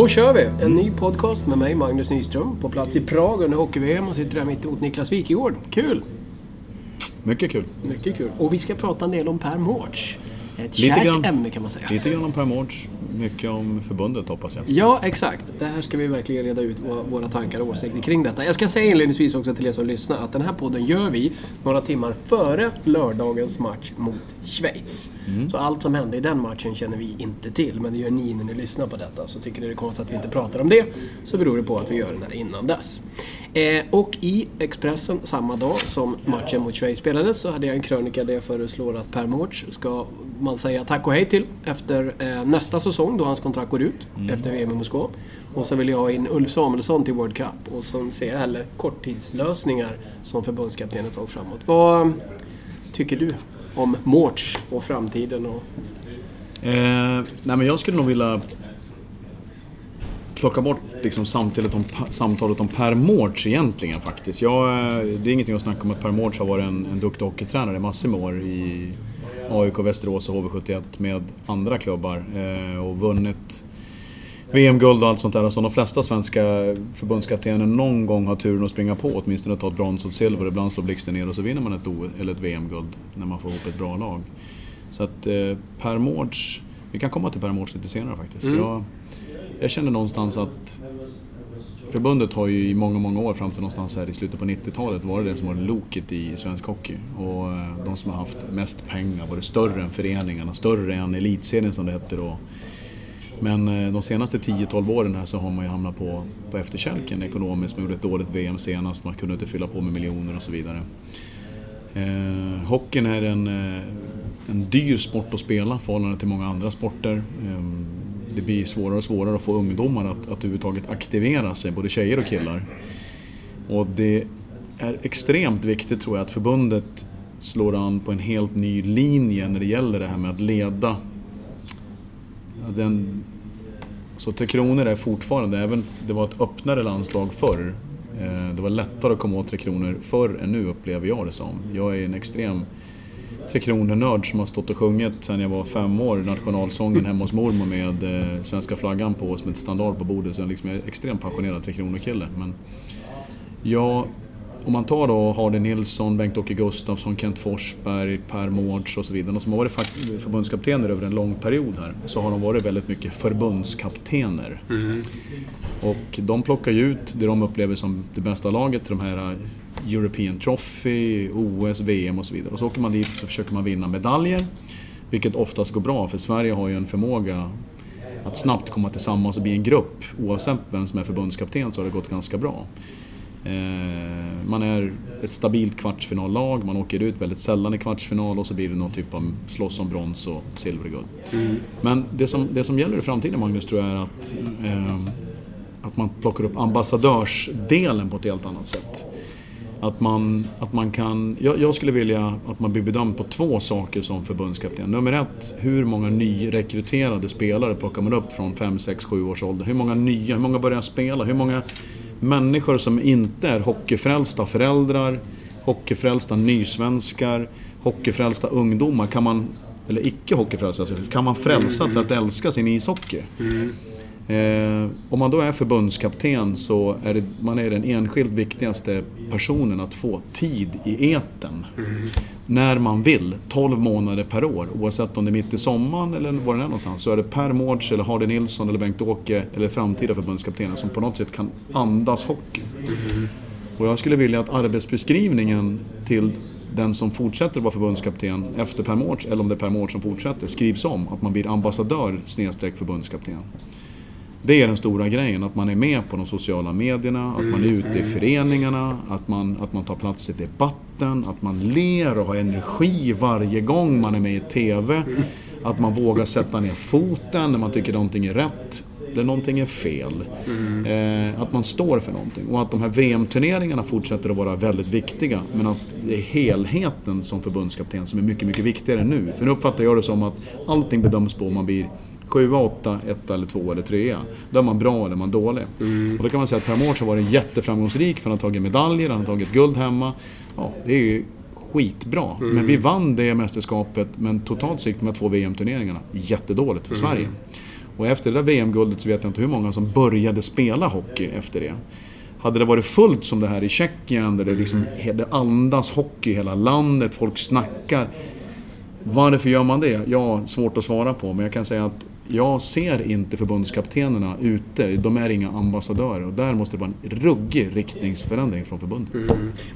Då kör vi! En ny podcast med mig, Magnus Nyström, på plats i Prag under hockey-VM och sitter där mitt emot Niklas Wikegård. Kul! Mycket kul. Mycket kul. Och vi ska prata en del om Per Mårts. Ett Lite kärt grann. ämne kan man säga. Lite grann om Per Mårts, mycket om förbundet hoppas jag. Ja, exakt. Det här ska vi verkligen reda ut våra- tankar och åsikter kring detta. Jag ska säga inledningsvis också till er som lyssnar att den här podden gör vi några timmar före lördagens match mot Schweiz. Så allt som hände i den matchen känner vi inte till, men det gör ni när ni lyssnar på detta. Så tycker ni det är konstigt att vi inte pratar om det, så beror det på att vi gör den här innan dess. Eh, och i Expressen samma dag som matchen mot Schweiz spelades så hade jag en krönika där jag föreslår att Per Mårts ska man säga tack och hej till efter eh, nästa säsong då hans kontrakt går ut efter VM i Moskva. Och så vill jag ha in Ulf Samuelsson till World Cup och så ser jag heller korttidslösningar som förbundskapten ett tag framåt. Vad tycker du om Mårts och framtiden? Och... Eh, nej men jag skulle nog vilja plocka bort liksom samtalet, om, samtalet om Per Mårts egentligen faktiskt. Jag, eh, det är ingenting att snacka om att Per Mårts har varit en, en duktig hockeytränare i massor med år i AIK, Västerås och HV71 med andra klubbar eh, och vunnit VM-guld och allt sånt där som de flesta svenska förbundskaptener någon gång har turen att springa på. Åtminstone ta ett brons och ett silver, ibland slår blixten ner och så vinner man ett, O- eller ett VM-guld när man får ihop ett bra lag. Så att eh, Per Mårts, vi kan komma till Per Mårts lite senare faktiskt. Jag, jag känner någonstans att förbundet har ju i många, många år fram till någonstans här i slutet på 90-talet varit det som varit loket i svensk hockey. Och eh, de som har haft mest pengar, varit större än föreningarna, större än elitserien som det hette då. Men eh, de senaste 10-12 åren här så har man ju hamnat på, på efterkälken ekonomiskt. Man gjorde ett dåligt VM senast, man kunde inte fylla på med miljoner och så vidare. Eh, hockeyn är en, eh, en dyr sport att spela i förhållande till många andra sporter. Eh, det blir svårare och svårare att få ungdomar att, att överhuvudtaget aktivera sig, både tjejer och killar. Och det är extremt viktigt tror jag att förbundet slår an på en helt ny linje när det gäller det här med att leda Den, så Tre Kronor är fortfarande, även det var ett öppnare landslag förr. Eh, det var lättare att komma åt Tre Kronor förr än nu upplever jag det som. Jag är en extrem Tre Kronor-nörd som har stått och sjungit sedan jag var fem år, nationalsången hemma hos mormor med eh, svenska flaggan på som ett standard på bordet. Så jag liksom är extremt passionerad Tre Kronor-kille. Men jag, om man tar då Hardy Nilsson, Bengt-Åke Gustafsson, Kent Forsberg, Per Mårts och så vidare. De som har varit förbundskaptener över en lång period här. Så har de varit väldigt mycket förbundskaptener. Och de plockar ju ut det de upplever som det bästa laget, de här European Trophy, OS, VM och så vidare. Och så åker man dit och så försöker man vinna medaljer. Vilket oftast går bra, för Sverige har ju en förmåga att snabbt komma tillsammans och bli en grupp. Oavsett vem som är förbundskapten så har det gått ganska bra. Eh, man är ett stabilt kvartsfinallag, man åker ut väldigt sällan i kvartsfinal och så blir det någon typ av slåss om brons och silver och guld. Men det som, det som gäller i framtiden Magnus tror jag är att, eh, att man plockar upp ambassadörsdelen på ett helt annat sätt. Att man, att man kan, jag, jag skulle vilja att man blir bedömd på två saker som förbundskapten. Nummer ett, hur många nyrekryterade spelare plockar man upp från 5, 6, 7 års ålder? Hur många nya, hur många börjar spela? Hur många människor som inte är hockeyfrälsta föräldrar, hockeyfrälsta nysvenskar, hockeyfrälsta ungdomar kan man, eller icke hockeyfrälsta, alltså, kan man frälsa till att älska sin ishockey? Mm. Eh, om man då är förbundskapten så är det, man är den enskilt viktigaste personen att få tid i eten När man vill, 12 månader per år. Oavsett om det är mitt i sommaren eller var det är någonstans. Så är det Per Mårts, eller Hardy Nilsson, eller Bengt-Åke eller framtida förbundskaptener som på något sätt kan andas hockey. Och jag skulle vilja att arbetsbeskrivningen till den som fortsätter vara förbundskapten efter Per Mårts, eller om det är Per Mårts som fortsätter, skrivs om. Att man blir ambassadör snedstreck förbundskapten. Det är den stora grejen, att man är med på de sociala medierna, att man är ute i föreningarna, att man, att man tar plats i debatten, att man ler och har energi varje gång man är med i TV. Att man vågar sätta ner foten när man tycker någonting är rätt. eller någonting är fel. Eh, att man står för någonting. Och att de här VM-turneringarna fortsätter att vara väldigt viktiga. Men att det är helheten som förbundskapten som är mycket, mycket viktigare nu. För nu uppfattar jag det som att allting bedöms på om man blir 7, 8, 1 eller 2 eller 3. Då är man bra eller är man dålig. Och då kan man säga att Per Mårts har varit jätteframgångsrik för han har tagit medaljer, han har tagit guld hemma. Ja, det är ju skitbra. Men vi vann det mästerskapet, men totalt sett med två VM-turneringarna, jättedåligt för Sverige. Och efter det där VM-guldet så vet jag inte hur många som började spela hockey efter det. Hade det varit fullt som det här i Tjeckien, där det liksom det andas hockey i hela landet, folk snackar. Varför gör man det? Ja, svårt att svara på, men jag kan säga att jag ser inte förbundskaptenerna ute. De är inga ambassadörer och där måste det vara en ruggig riktningsförändring från förbundet.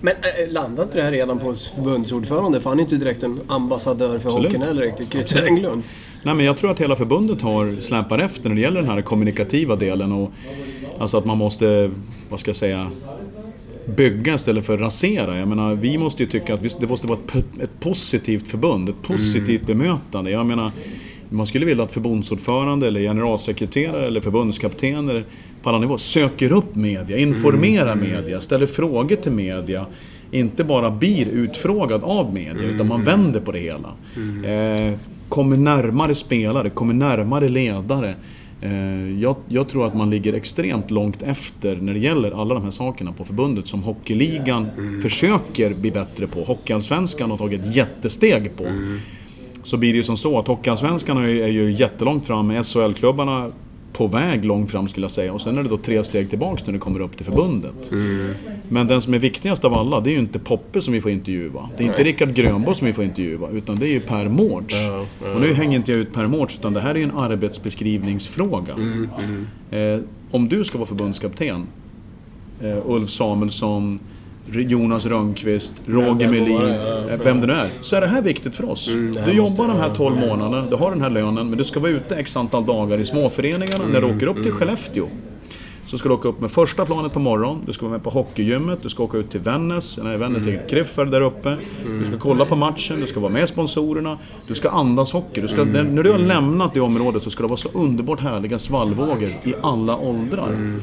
Men äh, landade inte det här redan på förbundsordförande? För han är inte direkt en ambassadör för Absolut. hockeyn heller riktigt. Christer Englund. Nej, men jag tror att hela förbundet har släpar efter när det gäller den här kommunikativa delen. Och, alltså att man måste, vad ska jag säga, bygga istället för rasera. Jag menar, vi måste ju tycka att det måste vara ett, positivt förbund, ett positivt bemötande. Jag menar, man skulle vilja att förbundsordförande eller generalsekreterare eller förbundskaptener på alla nivåer söker upp media, informerar media, ställer frågor till media. Inte bara blir utfrågad av media, utan man vänder på det hela. Eh, kommer närmare spelare, kommer närmare ledare. Eh, Jag, jag tror att man ligger extremt långt efter när det gäller alla de här sakerna på förbundet som Hockeyligan försöker bli bättre på. Hockeyallsvenskan har tagit ett jättesteg på. Så blir det ju som så att Hockeyallsvenskan är ju- är ju jättelångt fram med SHL-klubbarna på väg långt fram skulle jag säga. Och sen är det då tre steg tillbaks när det kommer upp till förbundet. Men den som är viktigast av alla, det är ju inte Poppe som vi får intervjua. Det är inte Rickard Grönborg som vi får intervjua, utan det är ju Per Mårts. Och nu hänger inte jag ut Per Mårts, utan det här är ju en arbetsbeskrivningsfråga. Eh, om du ska vara förbundskapten, eh, Ulf Samuelsson, Jonas Rönnqvist, Roger Melin, eh, vem det nu är. Så är det här viktigt för oss. här du jobbar de här ja, 12 månaderna, du har den här lönen, men du ska vara ute x antal dagar i småföreningarna. När du åker upp till Skellefteå så ska du åka upp med första planet på morgonen, du ska vara med på hockeygymmet, du ska åka ut till Vännäs, nej Vännäs ligger Kriffer där uppe. Du ska kolla på matchen, du ska vara med sponsorerna, du ska andas hockey. Du ska, när du har lämnat det området så ska det vara så underbart härliga svallvågor i alla åldrar.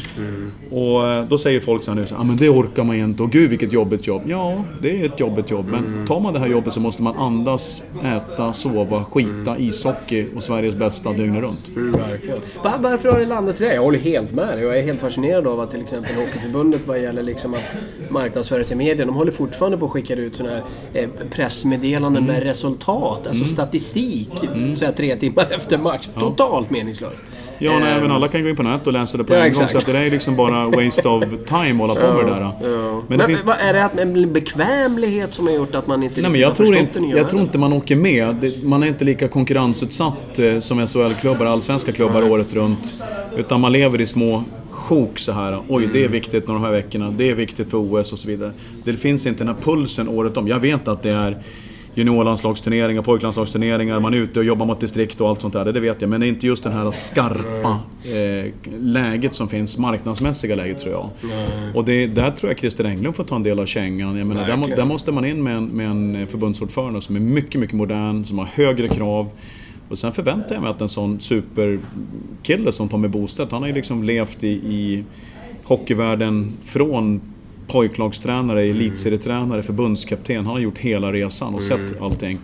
Och eh, då säger folk så här nu, så, ah, men det orkar man ju inte, och gud vilket jobbigt jobb. Ja, det är ett jobbigt jobb, men tar man det här jobbet så måste man andas, äta, sova, skita, ishockey och Sveriges bästa dygnet runt. Varför har det landat till det? Jag håller helt med dig. Helt fascinerad av att till exempel Hockeyförbundet vad gäller liksom att marknadsföra sig i media. De håller fortfarande på att skicka ut sådana här eh, pressmeddelanden Mm. med resultat, alltså statistik. Så här, tre timmar efter match. Totalt meningslöst. Ja, nej, Eh, men alla kan gå in på nätet och läsa det på Ja, en gång. exakt. Så att det är liksom bara waste of time att hålla på med det där. Ja. Men Men det finns... vad är det att en bekvämlighet som har gjort att man inte Nej, men jag, har tror inte, jag tror inte man åker med. Det- Man är inte lika konkurrensutsatt eh, som SHL-klubbar, allsvenska klubbar året runt. Utan man lever i små sjok så här. Oj, det är Mm. viktigt de här veckorna. Det är viktigt för OS och så vidare. Det finns inte den här pulsen året om. Jag vet att det är juniorlandslagsturneringar, pojklandslagsturneringar, man är ute och jobbar mot distrikt och allt sånt där. Det vet jag. Men det är inte just det här skarpa eh, läget som finns, marknadsmässiga läget tror jag. Och det, där tror jag Christer Englund får ta en del av kängan. Jag menar, där, där måste man in med en, med en förbundsordförande som är mycket, mycket modern, som har högre krav. Och sen förväntar jag mig att en sån superkille som Tommy Bostedt, han har ju liksom levt i, i hockeyvärlden från pojklagstränare, elitserietränare, förbundskapten. Han har gjort hela resan och sett allting.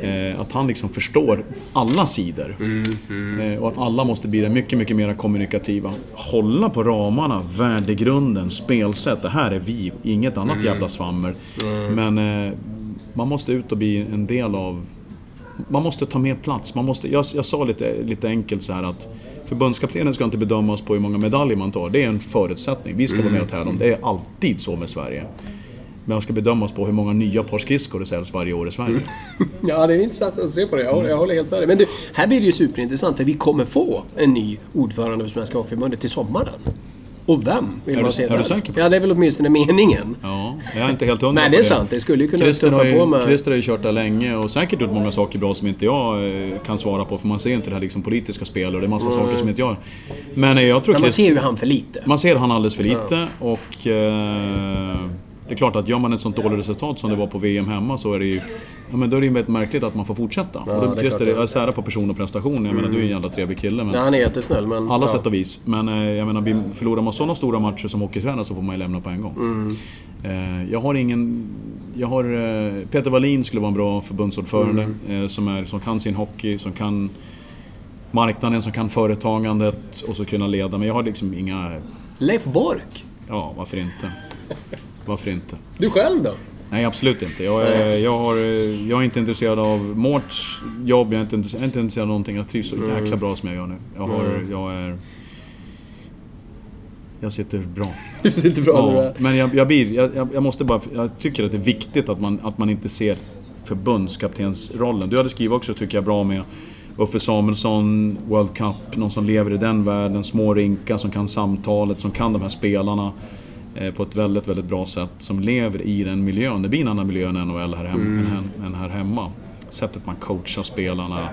Eh, att han liksom förstår alla sidor. Eh, och att alla måste bli mycket, mycket mer kommunikativa. Hålla på ramarna, värdegrunden, spelsätt. Det här är vi, inget annat jävla svammel. Men eh, man måste ut och bli en del av... Man måste ta mer plats. Man måste, jag, jag sa lite, lite enkelt så här att Förbundskaptenen ska inte bedömas på hur många medaljer man tar. Det är en förutsättning. Vi ska vara med och tävla om. Det är alltid så med Sverige. Men man ska bedömas på hur många nya par skridskor det säljs varje år i Sverige. Ja, det är intressant att se på det. Jag håller, jag håller helt med dig. Men du, här blir det ju superintressant för vi kommer få en ny ordförande för Svenska Hockeyförbundet till sommaren. Och vem vill Är man du- se är du där? säker på Ja, det är väl åtminstone meningen. Ja, jag är inte helt hundra Nej, det är sant. Det skulle ju kunna Christer tuffa har ju, på med- Christer har ju kört där länge och säkert gjort många saker bra som inte jag eh, kan svara på. För man ser inte det här liksom politiska spel och det är massa saker som inte jag... Men eh, jag tror Men man Christer, ser ju han för lite. man ser han alldeles för lite och... Eh, Det är klart att gör man ett sånt dåligt resultat som det var på VM hemma så är det ju... Ja, men då är det ju väldigt märkligt att man får fortsätta. Ja, och då, det är det. jag särar på person och prestation. Jag menar, du är en jävla trevlig kille. Men Ja, han är jättesnäll men... alla ja. sätt och vis. Men eh, jag menar, förlorar man sådana stora matcher som hockeytränare så får man ju lämna på en gång. Mm. Eh, jag har ingen... Jag har... Eh, Peter Wallin skulle vara en bra förbundsordförande. Mm. Som, är, som kan sin hockey, som kan marknaden, som kan företagandet och så kunna leda. Men jag har liksom inga... Leif Bork? Ja, varför inte? Varför inte? Du själv då? Nej, absolut inte. Jag är, jag, har, eh, jag är inte intresserad av Mårts jobb, jag är inte, jag är inte intresserad av någonting. Jag trivs så jäkla bra som jag gör nu. Jag, har, Mm. jag är... Jag sitter bra. Du sitter bra där Ja, är. men jag, jag, blir, jag, jag- måste bara... Jag tycker att det är viktigt att man, att man inte ser förbundskaptensrollen. Du hade skrivit också, tycker jag, bra med Uffe Samuelsson, World Cup, någon som lever i den världen, små rinka som kan samtalet, som kan de här spelarna på ett väldigt, väldigt bra sätt. Som lever i den miljön. Det blir en annan miljö än NHL här, hem, än, här- än här hemma. Sättet man coachar spelarna,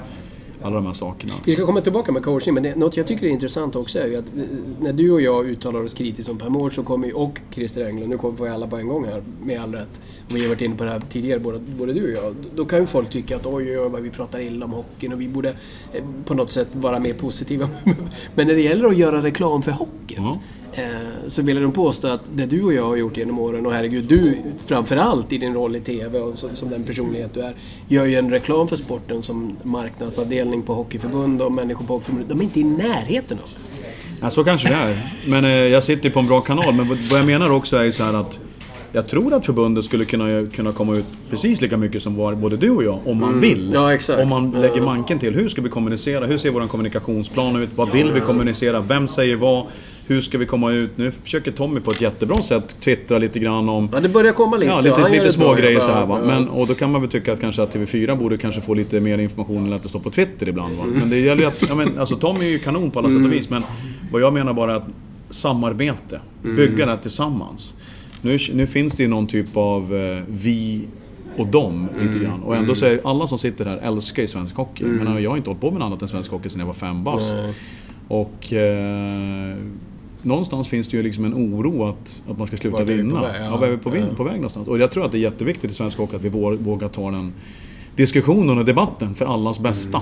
alla de här sakerna. Vi ska komma tillbaka med coaching, men det, något jag tycker är intressant också är ju att eh, när du och jag uttalar oss kritiskt om Per Mård så kommer ju, och Christer Englund, nu kommer jag alla på en gång här med all rätt. Vi har varit inne på det här tidigare, både, både du och jag. Då kan ju folk tycka att oj, oj, oj vad vi pratar illa om hockeyn och vi borde eh, på något sätt vara mer positiva. men när det gäller att göra reklam för hockeyn Ja. Eh, så vill jag nog påstå att det du och jag har gjort genom åren, och herregud du framförallt i din roll i TV och som, som den personlighet du är, gör ju en reklam för sporten som marknadsavdelning på Hockeyförbund och människor på Hockeyförbundet. De är inte i närheten av det. Ja, så kanske det är. Men eh, jag sitter på en bra kanal. Men vad jag menar också är ju så här att jag tror att förbundet skulle kunna, kunna komma ut precis lika mycket som var både du och jag, om man vill. Mm. Ja, exakt. Om man lägger manken till. Hur ska vi kommunicera? Hur ser vår kommunikationsplan ut? Vad vill vi kommunicera? Vem säger vad? Hur ska vi komma ut? Nu försöker Tommy på ett jättebra sätt twittra lite grann om Ja, det börjar komma lite. Ja, lite, lite ett små bra grejer jobb. så här va. Men, och då kan man väl tycka att kanske att TV4 borde kanske få lite mer information än att det står på Twitter ibland va. Men det gäller ju att, ja, men, alltså Tommy är ju kanon på alla sätt och vis men vad jag menar bara är att samarbete, bygga det här tillsammans. Nu, nu finns det ju någon typ av eh, vi och dem lite grann. Och ändå så är alla som sitter här älskar ju svensk hockey. Men jag har inte hållit på med något annat än svensk hockey sedan jag var fem bast. Nej. Och eh, någonstans finns det ju liksom en oro att, att man ska sluta Vart är vi på vinna. väg? Ja. Ja, vad är vi på, Ja. på väg någonstans? Och jag tror att det är jätteviktigt i svensk hockey att vi vå- vågar ta den diskussionen och debatten för allas bästa.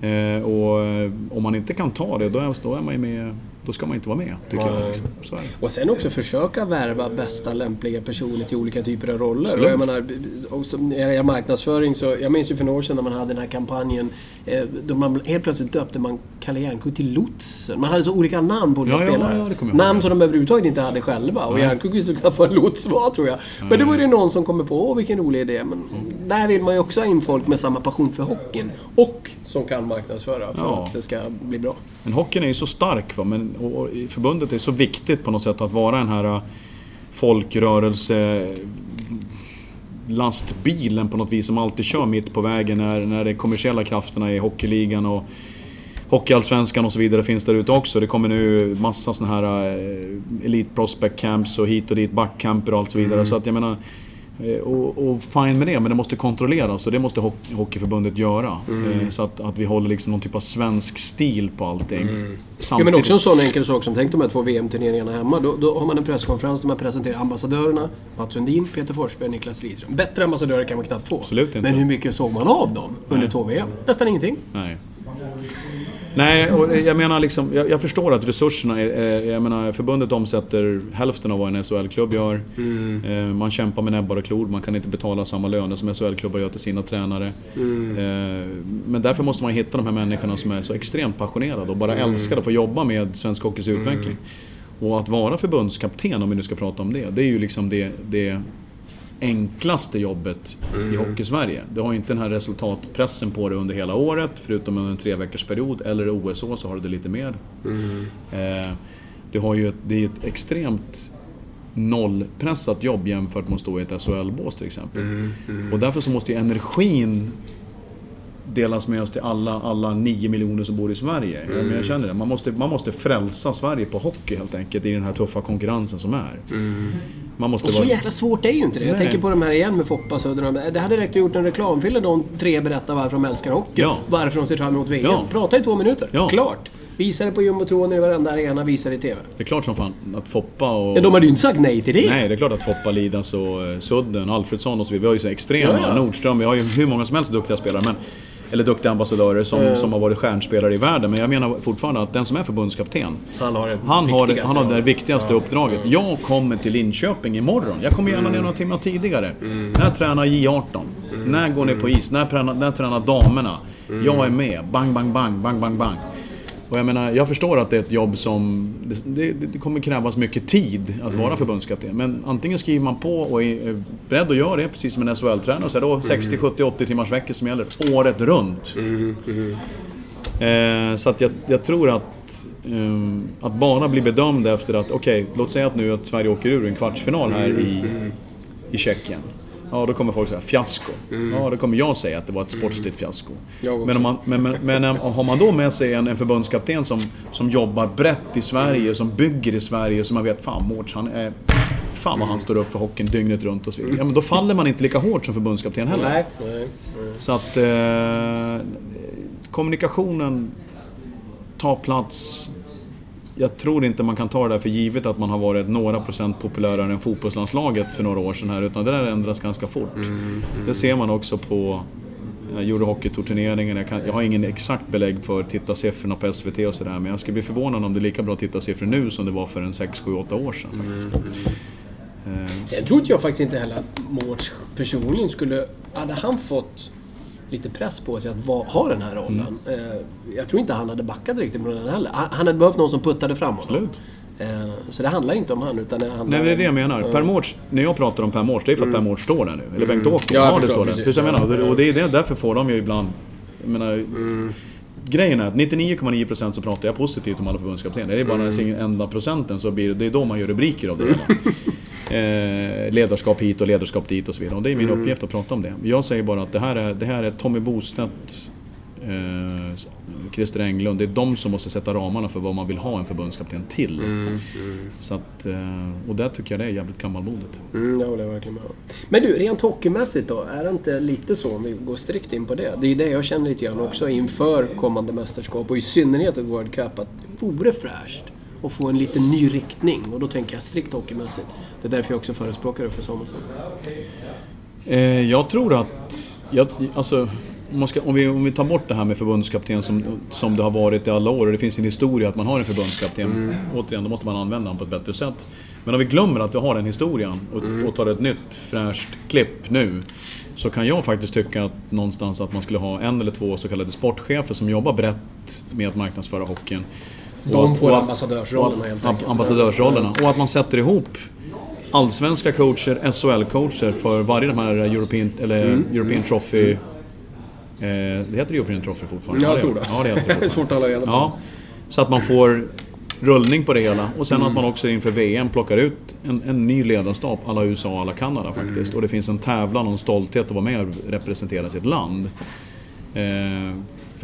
Eh, och eh, om man inte kan ta det, då är, då är man ju med, då ska man inte vara med, tycker Nej. jag. Liksom. Så är det. Och sen också försöka värva bästa lämpliga personer till olika typer av roller. Absolut. Och jag menar, också när det gäller marknadsföring så, jag minns ju för några år sedan när man hade den här kampanjen eh, då man helt plötsligt döpte man Kalle Järnkrok till Lotsen. Man hade så olika namn på olika Ja, ja, spelare. ja, det kommer jag ihåg. namn som de överhuvudtaget inte hade själva. Och. Järnkrok visste knappt vad en lots var tror jag. Men det var det någon som kom på, åh vilken rolig idé. Men där vill man ju också ha in folk med samma passion för hockeyn. Och som kan marknadsföra för Ja. att det ska bli bra. Men hockeyn är ju så stark va? Men, och, förbundet är så viktigt på något sätt att vara den här äh, folkrörelse lastbilen på något vis som alltid kör mitt på vägen när, när de kommersiella krafterna i hockeyligan och Hockeyallsvenskan och så vidare finns där ute också. Det kommer nu massa såna här eh, Elite Prospect Camps och hit och dit, backcamper och allt så vidare. Så att jag menar, och, och fine med det, men det måste kontrolleras och det måste Hockey- Hockeyförbundet göra. Eh, Så att, att vi håller liksom någon typ av svensk stil på allting. Ja, Samtidigt. men också en sån enkel sak som tänk de här två VM-turneringarna hemma. Då, då har man en presskonferens där man presenterar ambassadörerna. Mats Sundin, Peter Forsberg, Niklas Lidström. Bättre ambassadörer kan man knappt få. Absolut inte. Men hur mycket såg man av dem under två VM? Nästan ingenting. Nej. Nej, och jag menar liksom, jag, jag förstår att resurserna är, jag menar förbundet omsätter hälften av vad en SHL-klubb gör. Eh, Man kämpar med näbbar och klor, man kan inte betala samma löner som SHL-klubbar gör till sina tränare. Eh, Men därför måste man hitta de här människorna som är så extremt passionerade och bara älskar att få jobba med svensk hockeys utveckling. Och att vara förbundskapten, om vi nu ska prata om det, det är ju liksom det, det enklaste jobbet i Hockeysverige. Du har ju inte den här resultatpressen på dig under hela året, förutom under en tre veckors period. Eller OSO så har du det lite mer. Eh, du har ju ett, det är ett extremt nollpressat jobb jämfört med att stå i ett SHL-bås till exempel. Och därför så måste ju energin delas med oss till alla, alla 9 miljoner som bor i Sverige. Men jag känner det. Man måste, man måste frälsa Sverige på hockey helt enkelt i den här tuffa konkurrensen som är. Man måste Och så vara... jäkla svårt är ju inte det. Jag Nej. tänker på de här igen med Foppa Söder. Det hade räckt att gjort en reklamfilm där de tre berättar varför de älskar hockey. Ja. Varför de ser fram emot VM. Ja. Prata i två minuter. Ja. Klart. Visa det på jumbotron i varenda arena, visa det i TV. Det är klart som fan att Foppa och... Ja, de hade ju inte sagt nej till det. Nej, det är klart att Foppa, Lidas och eh, Sudden, Alfredsson och så vidare. Vi har ju så extrema, Ja, ja. Nordström, vi har ju hur många som helst duktiga spelare. Men, eller duktiga ambassadörer som, Mm. som har varit stjärnspelare i världen. Men jag menar fortfarande att den som är förbundskapten, Han har det han har, viktigaste han har det viktigaste Ja. uppdraget. Jag kommer till Linköping imorgon. Jag kommer gärna ner några timmar tidigare. Mm. När tränar J18? När går ni på is? När tränar, när tränar damerna? Mm. Jag är med. Bang, bang, bang, bang, bang, bang. Och jag menar, jag förstår att det är ett jobb som... Det, det, kommer krävas mycket tid att Mm. vara förbundskapten. Men antingen skriver man på och är beredd att göra det, precis som en SHL-tränare. Så är det Mm. då 60, 70, 80 timmars veckor som gäller året runt. Mm, Eh, så att jag, jag tror att, ehm, att bara bli bedömd efter att, okej, låt säga att nu att Sverige åker ur en kvartsfinal här i, i Tjeckien. Ja, då kommer folk säga fiasko. Ja, då kommer jag säga att det var ett sportsligt fiasko. Också. Men, om man, men, men, men eh, har man då med sig en, en förbundskapten som, som jobbar brett i Sverige, som bygger i Sverige, som man vet, fan Mårts, han är... Fan vad han står upp för hockeyn dygnet runt och så vidare. Ja, men då faller man inte lika hårt som förbundskapten heller. Nej, nej, nej. Så att eh, kommunikationen tar plats. Jag tror inte man kan ta det där för givet att man har varit några procent populärare än fotbollslandslaget för några år sedan här, utan det där ändras ganska fort. Det ser man också på eh, Eurohockey-turneringen. Jag, kan, jag har ingen exakt belägg för tittarsiffrorna på SVT och sådär, men jag skulle bli förvånad om det är lika bra tittarsiffror nu som det var för en 6, 7, 8 år sedan. Faktiskt. Eh, Sen tror inte jag faktiskt inte heller att Mårts personligen skulle... Hade han fått lite press på sig att va, ha den här rollen. Mm. Eh, jag tror inte han hade backat riktigt på den heller. Han, han hade behövt någon som puttade fram honom. Absolut. Eh, så det handlar inte om han utan det handlar Nej, det är det jag menar. Per Mårts, när jag pratar om Per Mårts, det är för att Per Mårts står där nu. Eller Bengt-Åke. Mm. Ja, jag Ja, det står där. Förstår jag menar? Och det är det, därför får de ju ibland... Jag menar, Mm. Grejen är att 99,9% så pratar jag positivt om alla förbundskaptener. Det är bara Mm. den enda procenten så blir det, det är då man gör rubriker av det hela. Eh, ledarskap hit och ledarskap dit och så vidare. Och det är min Mm. uppgift att prata om det. Jag säger bara att det här är, det här är Tommy Bostedt, eh, Christer Englund. Det är de som måste sätta ramarna för vad man vill ha en förbundskapten till. Mm, Så att, eh, och där tycker jag det är jävligt gammalmodigt. Mm, det håller jag verkligen med om. Men du, rent hockeymässigt då? Är det inte lite så, om vi går strikt in på det? Det är ju det jag känner lite grann också inför kommande mästerskap och i synnerhet ett World Cup att det vore fräscht att få en lite ny riktning. Och då tänker jag strikt hockeymässigt. Det är därför jag också förespråkar det för Samuelsson. Eh, jag tror att... Jag, alltså, om, ska, om, vi, om vi tar bort det här med förbundskapten som, som det har varit i alla år och det finns en historia att man har en förbundskapten. Återigen, då måste man använda honom på ett bättre sätt. Men om vi glömmer att vi har den historien och, och tar ett nytt fräscht klipp nu. Så kan jag faktiskt tycka att någonstans att man skulle ha en eller två så kallade sportchefer som jobbar brett med att marknadsföra hockeyn. De får och ambassadörsrollerna helt enkelt. Ambassadörsrollerna. Och att man sätter ihop allsvenska coacher, SHL-coacher för varje de här European, eller Mm. European Trophy... Eh, det heter European Trophy fortfarande? Jag Ja, tror det. Ja, det heter det svårt att hålla reda på. Ja, så att man får rullning på det hela. Och sen Mm. att man också inför VM plockar ut en, en ny ledarstab, alla USA och alla Kanada faktiskt. Mm. Och det finns en tävlan och en stolthet att vara med och representera sitt land. Eh,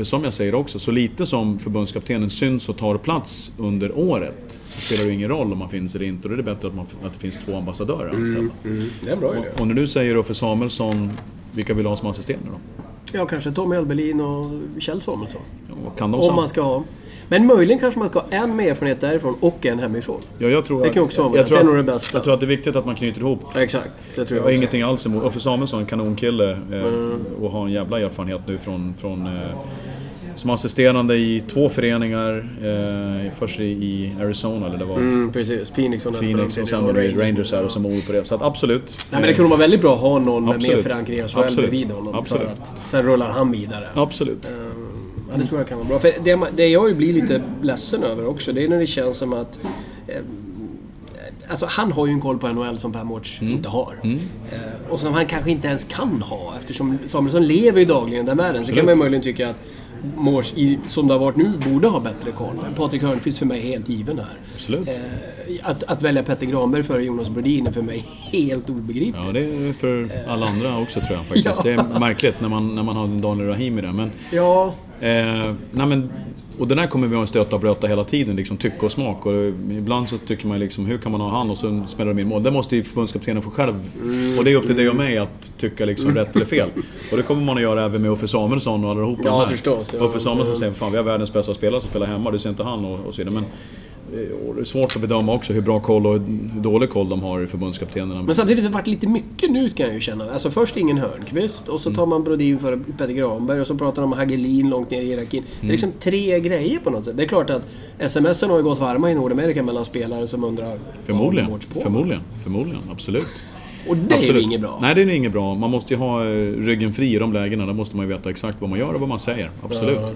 för som jag säger också, så lite som förbundskaptenen syns och tar plats under året så spelar det ingen roll om man finns eller inte. Och då är det bättre att, man, att det finns två ambassadörer anställda. Mm, det är en bra idé. Och, och när du säger Uffe Samuelsson, vilka vill du ha som assisterande då? Ja, kanske Tommy Elbelin och Kjell Samuelsson. Och kan de Om man ska ha. Men möjligen kanske man ska ha en med erfarenhet därifrån och en hemifrån. Ja, jag tror Det att- kan också vara jag det. tror Det är att- nog det bästa. Jag tror att det är viktigt att man knyter ihop Exakt, det tror Jag jag, har ingenting alls emot Uffe Samuelsson, kanonkille eh, Mm. och har en jävla erfarenhet nu från, från eh, som assisterande i två föreningar. Eh, först i, Arizona, eller det var Mm, precis. Phoenix och Phoenix och sen var det Rangers här och så Modo på det. Så att absolut. Nej men det nog vara väldigt bra att ha någon med mer Absolut. förankring i SHL bredvid honom. Absolut. Sen rullar han vidare. Absolut. Eh, Ja, det tror jag kan vara bra. För det, det jag ju blir lite ledsen över också, det är när det känns som att... Eh, alltså han har ju en koll på NHL som Per Mårts Mm. inte har. Eh, och som han kanske inte ens kan ha eftersom Samuelsson lever ju dagligen den världen. Så kan man ju möjligen tycka att Mårts, i- som det har varit nu, borde ha bättre koll. Men Patrik Hörnqvist för mig är helt given här. Absolut. Eh, att, att välja Petter Granberg före Jonas Brodin är för mig helt obegripligt. Ja, det är för alla andra också tror jag faktiskt. Ja. Det är märkligt när man, när man har Daniel Rahimi där. Men Ja, Eh, nej men, och det där kommer vi att stöta och blöta hela tiden, liksom tycke och smak. Och ibland så tycker man liksom, hur kan man ha han och så smäller de in mål? Det måste ju förbundskaptenen få själv. Och det är upp till dig och mig att tycka liksom rätt eller fel. Och det kommer man att göra även med Uffe Samuelsson och allihopa Ja, de här. förstås, ja. Uffe Samuelsson säger, fan vi har världens bästa spelare som spelar hemma, du ser inte han och, och så vidare. Men, det är svårt att bedöma också hur bra koll och hur dålig koll de har, förbundskaptenerna. Men samtidigt har det varit lite mycket nu kan jag ju känna. Alltså först ingen Hörnqvist och så tar man Brodin för Petter Granberg och så pratar de om Hagelin långt ner i hierarkin. Det är liksom tre grejer på något sätt. Det är klart att smsen har ju gått varma i Nordamerika mellan spelare som undrar Förmodligen, vad på. förmodligen, förmodligen, absolut. Och det är ju Absolut. inget bra. Nej, det är inget bra. Man måste ju ha eh, ryggen fri i de lägena. Där måste man ju veta exakt vad man gör och vad man säger. Absolut. Ja.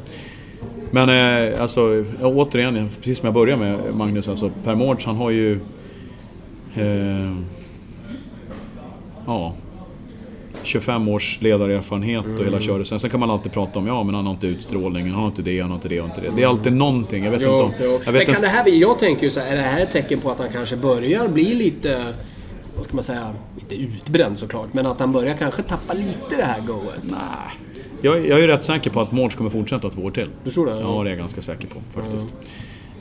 Men eh, alltså, återigen, precis som jag började med Magnus, alltså Per Mårts, han har ju... Eh, ja... 25 års ledarerfarenhet och hela körelsen. Sen kan man alltid prata om, ja men han har inte utstrålningen, han har inte det, han har inte det, han har inte det. Det är alltid någonting. Jag vet inte Jo, om... jo. Jag Men vet kan inte, det här bli... Jag tänker ju så här, är det här ett tecken på att han kanske börjar bli lite... Vad ska man säga? Inte utbränd såklart, men att han börjar kanske tappa lite det här goet. nej. Jag, jag är rätt säker på att Mårts kommer fortsätta två år till. Du tror det? Ja, det är jag ganska säker på faktiskt.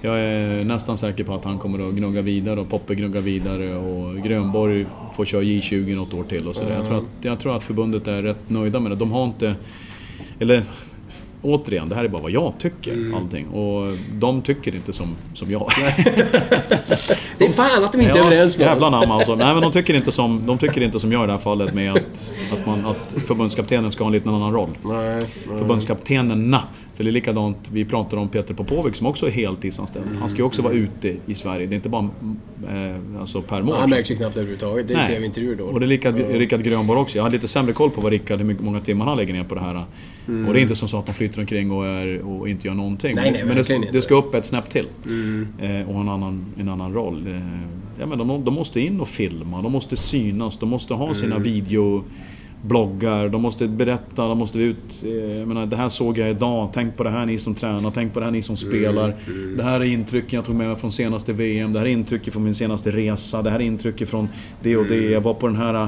Jag är nästan säker på att han kommer att gnugga vidare och Poppe gnuggar vidare och Grönborg får köra J20 något år till och sådär. Jag, tror att, jag tror att förbundet är rätt nöjda med det. De har inte... Eller återigen, det här är bara vad jag tycker. Mm. Allting. Och de tycker inte som, som jag. Det är fan att de inte är överens med Jävla oss. namn alltså. Nej men de tycker, inte som, de tycker inte som jag i det här fallet med att, att, man, att förbundskaptenen ska ha en liten annan roll. Nej, Förbundskaptenerna. För det är likadant, vi pratar om Peter Popovic som också är heltidsanställd. Han ska ju också vara ute i Sverige. Det är inte bara eh, alltså per mål. Han märks ju knappt överhuvudtaget. Det är. TV-intervjuer då. Och det är lika, Rickard Grönborg också. Jag har lite sämre koll på vad Rickard, hur många timmar han lägger ner på det här. Och det är inte som så att de flyttar omkring och, är, och inte gör någonting. Nej, nej, men det, det ska upp ett snäpp till. Eh, och en annan, en annan roll. Eh, ja, men de, de måste in och filma, de måste synas, de måste ha sina video bloggar, de måste berätta, de måste ut... Eh, jag menar, det här såg jag idag, tänk på det här ni som tränar, tänk på det här ni som spelar. Det här är intrycken jag tog med mig från senaste VM, det här är intrycket från min senaste resa, det här är intrycket från det och det. Jag var på den här...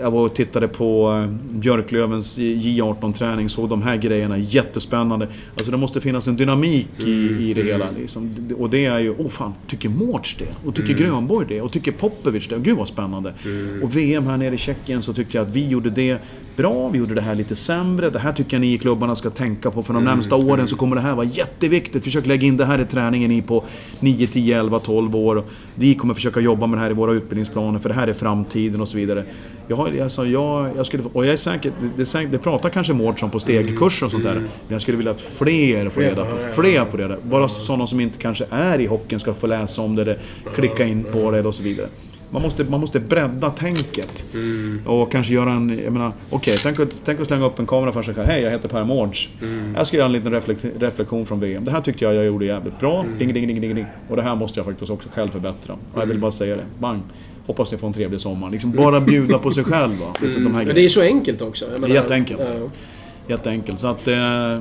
Jag var och tittade på eh, Björklövens J18-träning, såg de här grejerna, jättespännande. Alltså det måste finnas en dynamik i, i det hela. Liksom. Och det är ju, åh fan, tycker Mårts det? Och tycker Grönborg det? Och tycker Popovic det? Gud vad spännande. Och VM här nere i Tjeckien så tycker jag att vi gjorde det bra, vi gjorde det här lite sämre. Det här tycker jag ni i klubbarna ska tänka på för de närmsta åren så kommer det här vara jätteviktigt. Försök lägga in det här i träningen i på 9, 10, 11, 12 år. Vi kommer försöka jobba med det här i våra utbildningsplaner för det här är framtiden och så vidare. Jag, har, alltså, jag, jag skulle, och jag är säker, det, det, det pratar kanske Mårts om på stegkurser och sånt där. Men jag skulle vilja att fler får reda på, fler får reda Bara sådana som inte kanske är i hockeyn ska få läsa om det, eller klicka in på det och så vidare. Man måste, man måste bredda tänket. Och kanske göra en... Jag menar, okej, tänk, att- tänk att slänga upp en kamera för sig själv. Hej, jag heter Per Mårds. Jag ska göra en liten reflek- reflektion från VM. Det här tyckte jag jag gjorde jävligt bra. Ding, ding, ding, ding, ding. Och det här måste jag faktiskt också själv förbättra. Och jag vill bara säga det. Bang. Hoppas ni får en trevlig sommar. Liksom bara bjuda på sig själv. Va? Du, de här Men det är så enkelt också. Menar, Jätteenkelt. ja. Jätteenkelt. Så att... Eh,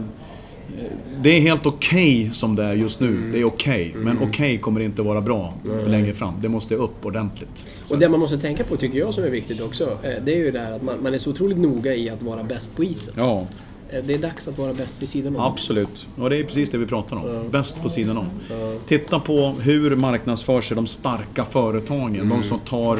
det är helt okej som det är just nu. Det är okej. Men okej kommer inte vara bra längre fram. Det måste upp ordentligt. Och det man måste tänka på, tycker jag, som är viktigt också, eh, det är ju det här att man, man är så otroligt noga i att vara bäst på isen. Ja, Det är dags att vara bäst vid sidan om. absolut. Och det är precis det vi pratar om. Bäst på sidan om. Titta på hur marknadsför sig de starka företagen. De som tar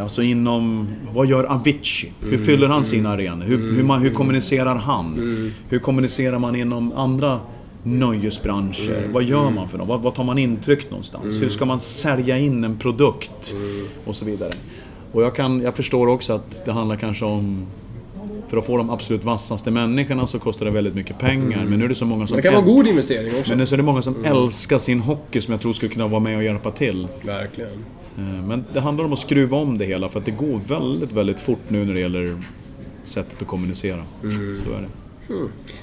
Alltså inom, vad gör Avicii? Hur fyller han sina arenor? Hur, hur, man, hur kommunicerar han? Hur kommunicerar man inom andra nöjesbranscher? Vad gör man för något? Vad, vad tar man intryck någonstans? Hur ska man sälja in en produkt? Och så vidare. Och jag, kan, jag förstår också att det handlar kanske om för att få de absolut vassaste människorna så kostar det väldigt mycket pengar. Men nu är det så många som... Men det kan vara en god investering också. Men nu så är det många som älskar sin hockey som jag tror skulle kunna vara med och hjälpa till. Verkligen. Eh, Men det handlar om att skruva om det hela för att det går väldigt, väldigt fort nu när det gäller sättet att kommunicera. Så är det.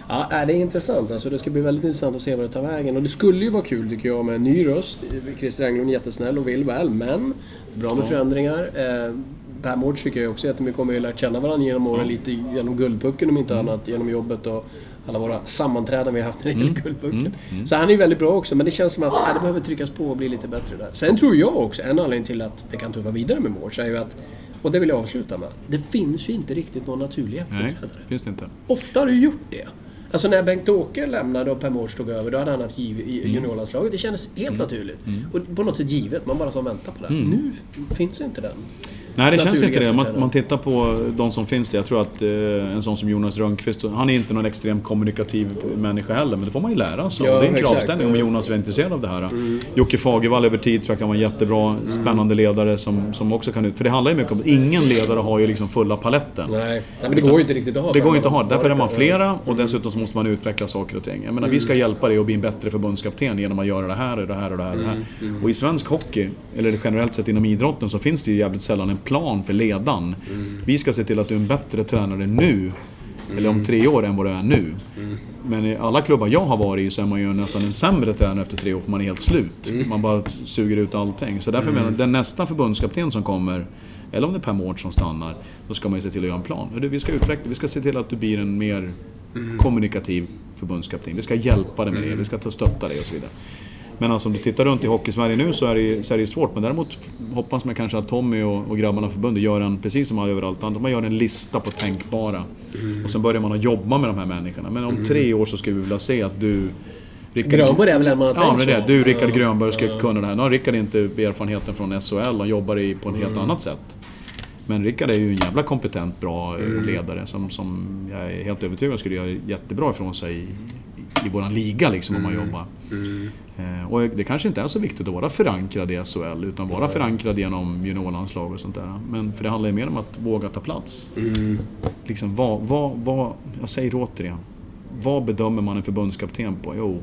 Ja, äh, det är intressant. Alltså, det ska bli väldigt intressant att se vad det tar vägen. Och det skulle ju vara kul tycker jag med en ny röst. Christer Englund är jättesnäll och vill väl, men bra med förändringar. Per Mårts tycker jag också jättemycket om. Vi har lärt känna varandra genom åren, lite genom Guldpucken om inte annat, genom jobbet och alla våra sammanträden vi har haft när det gäller Guldpucken. Så han är ju väldigt bra också, men det känns som att äh, det behöver tryckas på och bli lite bättre där. Sen tror jag också, en anledning till att det kan tuffa vidare med Mårts är ju att, och det vill jag avsluta med, det finns ju inte riktigt någon naturlig Nej, efterträdare. finns det inte. Ofta har du gjort det. Alltså när Bengt-Åke lämnade och Per Mårts tog över, då hade han haft juniorlandslaget. Det kändes helt naturligt. Och på något sätt givet. Man bara som väntar på det. Nu finns inte den. Nej, det känns inte det. Man, man tittar på de som finns där. Jag tror att eh, en sån som Jonas Rönnqvist, han är inte någon extremt kommunikativ människa heller, men det får man ju lära sig Ja. Det är en kravställning om Jonas är intresserad av det här. Jocke Fagervall över tid tror jag kan vara en jättebra, spännande ledare som, som också kan ut... För det handlar ju mycket om... Ingen ledare har ju liksom fulla paletten. Nej, Nej men det går ju inte riktigt att ha Det går samma. inte att ha. Därför är man flera och dessutom så måste man utveckla saker och ting. Jag menar, vi ska hjälpa dig att bli en bättre förbundskapten genom att göra det här och det här och det här. Och, det här. och i svensk hockey, eller generellt sett inom idrotten, så finns det ju jävligt sällan en plan för ledan. Vi ska se till att du är en bättre tränare nu, eller om tre år, än vad du är nu. Men i alla klubbar jag har varit i så är man ju nästan en sämre tränare efter tre år för man är helt slut. Man bara suger ut allting. Så därför menar jag, den nästa förbundskapten som kommer, eller om det är Per Mård som stannar, då ska man ju se till att göra en plan. Du, Vi ska, utveckla, vi ska se till att du blir en mer kommunikativ förbundskapten. Vi ska hjälpa dig med det, vi ska ta stötta dig och så vidare. Men alltså om du tittar runt i Hockeysverige nu så är det så är det svårt. Men däremot hoppas man kanske att Tommy och, och grabbarna i förbundet gör en, precis som man gör överallt annat, man gör en lista på tänkbara. Och sen börjar man att jobba med de här människorna. Men om tre år så skulle vi vilja se att du... Rickard- Grönborg är väl en man har Ja, tänkt det är det. Du, Rickard. Grönberg, ska kunna det här. Nu har Rickard inte erfarenheten från SHL, han jobbar i, på ett helt annat sätt. Men Rickard är ju en jävla kompetent, bra eh, ledare som, som jag är helt övertygad skulle göra jättebra ifrån sig i, våran liga liksom om man jobbar. Eh, och det kanske inte är så viktigt att vara förankrad i SHL utan vara förankrad genom juniorlandslag och sånt där. Men för det handlar ju mer om att våga ta plats. Liksom, vad, vad, vad, jag säger återigen, vad bedömer man en förbundskapten på? Jo,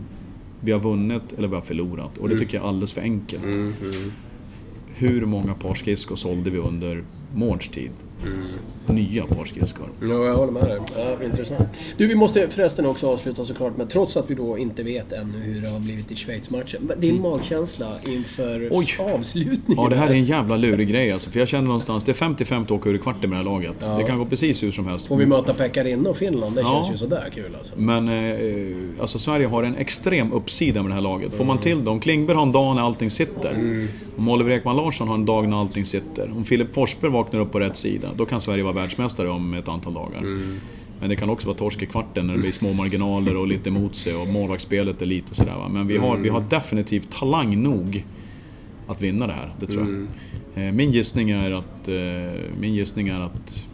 vi har vunnit eller vi har förlorat. Och det tycker jag är alldeles för enkelt. Hur många par skridskor sålde vi under Mårds tid? Nya par skridskor. Ja, jag håller med dig. Ja, intressant. Du, vi måste förresten också avsluta såklart med, trots att vi då inte vet ännu hur det har blivit i Schweiz-matchen, men din magkänsla inför Mm. Oj. avslutningen? Ja, det här är en jävla lurig grej alltså. För jag känner någonstans, det är 50-50 att åka ur i kvarten med det här laget. Det kan gå precis hur som helst. Får vi möta Pekkarina och Finland? Det Ja. känns ju sådär kul alltså. Men eh, alltså Sverige har en extrem uppsida med det här laget. Får man till det, om Klingberg har en dag när allting sitter. Om Oliver Ekman Larsson har en dag när allting sitter. Om Filip Forsberg vaknar upp på rätt sida, då kan Sverige vara världsmästare om ett antal dagar. Men det kan också vara torsk i kvarten när det blir små marginaler och lite mot sig och målvaktsspelet är lite sådär va. Men vi har, vi har definitivt talang nog att vinna det här, det tror jag. Eh, Min gissning är att... eh, Min gissning är att...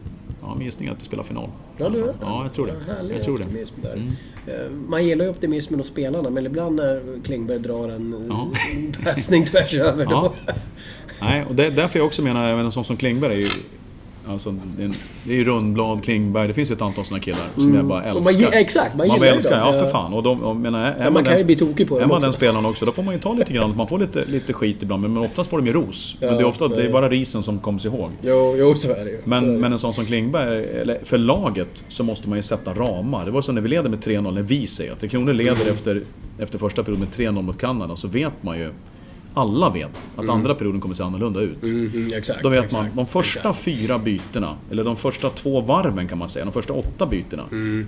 Ja, min gissning är att vi spelar final. Ja, du? Ja, jag tror det. Härlig Jag tror det. där. Eh, Man gillar ju optimismen hos spelarna, men ibland när Klingberg drar en Ja. passning tvärs över Ja. då... Nej, och det är därför jag också menar, även en sån som Klingberg är ju... Alltså, det är, det är ju Rundblad, Klingberg, det finns ju ett antal såna killar som jag bara Mm. Och älskar. man exakt, man man gillar älskar, dem. ja för fan. Och de, och, menar, är man man kan den, ju bli tokig på Är dem man också. den spelaren också, då får man ju ta lite grann, man får lite, lite skit ibland, men oftast får de ju ros. men Ja, det är, ofta, det är bara risen som kommer ihåg. Jo, jo, så är det ju. Så är Men, det. men en sån som Klingberg, eller för laget, så måste man ju sätta ramar. Det var som när vi leder med 3-0, när vi säger att Kronor leder Mm. efter, efter första perioden med 3-0 mot Kanada, så vet man ju, alla vet, att andra perioden kommer se annorlunda ut. Mm, mm, exakt. Då vet exakt, man, de första exakt. fyra bytena, eller de första två varven kan man säga, de första åtta bytena,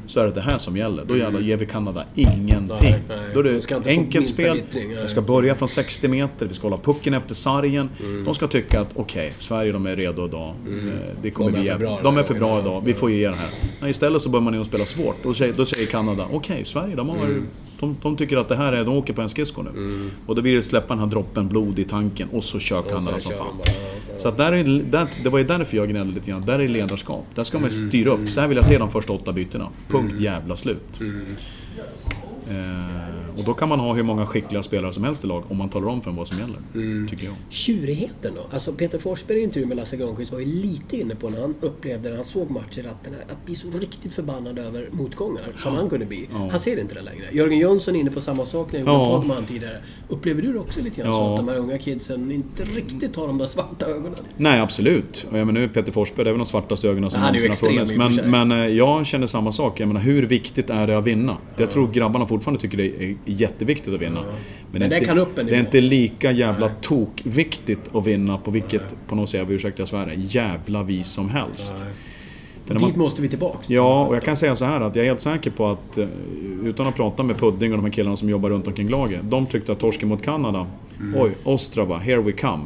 så är det det här som gäller. Då gäller, ger vi Kanada ingenting. Nej, nej. Då är De det enkelt spel, de ska börja från 60 meter, vi ska hålla pucken efter sargen. De ska tycka att okej, Sverige de är redo idag. Eh, Det kommer De är bli för bra De är för bra idag, vi får ge det här. Nej, istället så börjar man ju spela svårt. Då säger, då säger Kanada, okej, Sverige de har de, de tycker att det här är, de åker på en skridsko nu. Och då blir det släppa den här droppen blod i tanken och så kör sen som fan. de bara, ja, Så att där är, där, det var ju därför jag gnällde lite grann. Där är ledarskap. Där ska man ju styra upp. Så här vill jag se de första åtta bytena. Punkt jävla slut. Eh, och då kan man ha hur många skickliga spelare som helst i lag om man talar om för dem vad som gäller. Tycker jag. Tjurigheten då? Alltså Peter Forsberg i intervju med Lasse Granqvist var ju lite inne på när han upplevde, när han såg matcher, att, den här, att bli så riktigt förbannad över motgångar som han kunde bli. Han ser inte det längre. Jörgen Jönsson är inne på samma sak när jag gjorde Ja. podd med han tidigare. Upplever du det också lite grann så Ja. att de här unga kidsen inte riktigt har de där svarta ögonen? Nej, absolut. Och jag menar, nu är Peter Forsberg, det är väl de svartaste ögonen som någonsin har funnits. Men, men eh, jag känner samma sak. Jag menar, hur viktigt är det att vinna? Jag tror grabbarna fortfarande tycker det är jätteviktigt att vinna. Men, Men det inte, det är inte lika jävla tokviktigt att vinna på vilket, på något sätt, ursäkta jag svär, jävla vis som helst. För när man- Dit måste vi tillbaks. Ja, och jag kan säga så här att jag är helt säker på att, eh, utan att prata med Pudding och de här killarna som jobbar runt omkring laget, de tyckte att torsken mot Kanada Oj, Ostrava, here we come.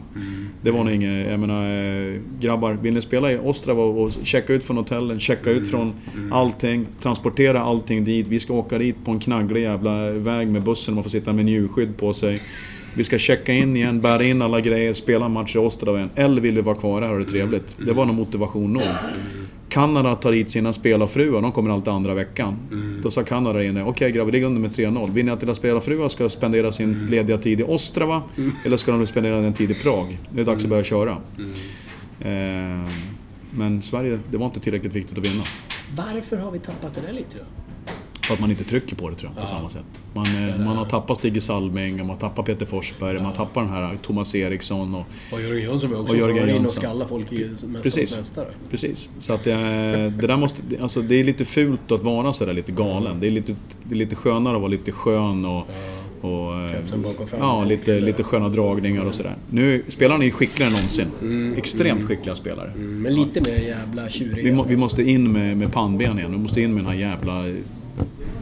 Det var nog inget, jag menar eh, grabbar, vill ni spela i Ostrava och checka ut från hotellen, checka ut från allting, transportera allting dit. Vi ska åka dit på en knagglig jävla väg med bussen, man får sitta med njurskydd på sig. Vi ska checka in igen, bära in alla grejer, spela en match i Ostrava igen. Eller vill vi vara kvar här och ha det trevligt? Det var nog motivation nog. Kanada tar hit sina spelarfruar, de kommer alltid andra veckan. Då sa Kanada inne, okej grabbar, vi ligger under med 3-0. Vill ni att era spelarfruar ska spendera sin lediga tid i Ostrava? Eller ska de spendera den tid i Prag? Det är dags att börja köra. Eh, men Sverige, det var inte tillräckligt viktigt att vinna. Varför har vi tappat det där lite då? För att man inte trycker på det tror jag, på samma sätt. Man, eh, man har tappat Stig Salming, man har tappat Peter Forsberg, man har tappat den här Thomas Eriksson och Och Jörgen Jönsson också Och Jörgen in och Jönsson. skalla folk i Precis. Mästare. Precis. Så att eh, det där måste... Alltså det är lite fult att vara sådär lite galen. Det är lite, det är lite skönare att vara lite skön och... och eh, och ja, lite, lite sköna dragningar och sådär. Nu, spelarna är skickligare än någonsin. Extremt skickliga spelare. Mm, Men lite mer jävla tjuriga. Vi, må, vi måste in med, med pannben igen. Vi måste in med den här jävla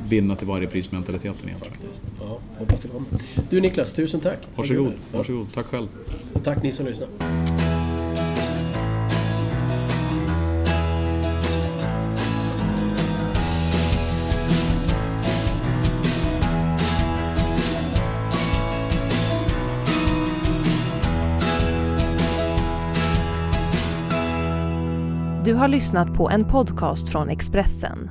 vinna till varje pris mentaliteten igen. tror jag. Faktiskt. Ja, hoppas det kommer. Du Niklas, tusen tack. Varsågod, varsågod. Tack själv. Och tack ni som lyssnar. Du har lyssnat på en podcast från Expressen.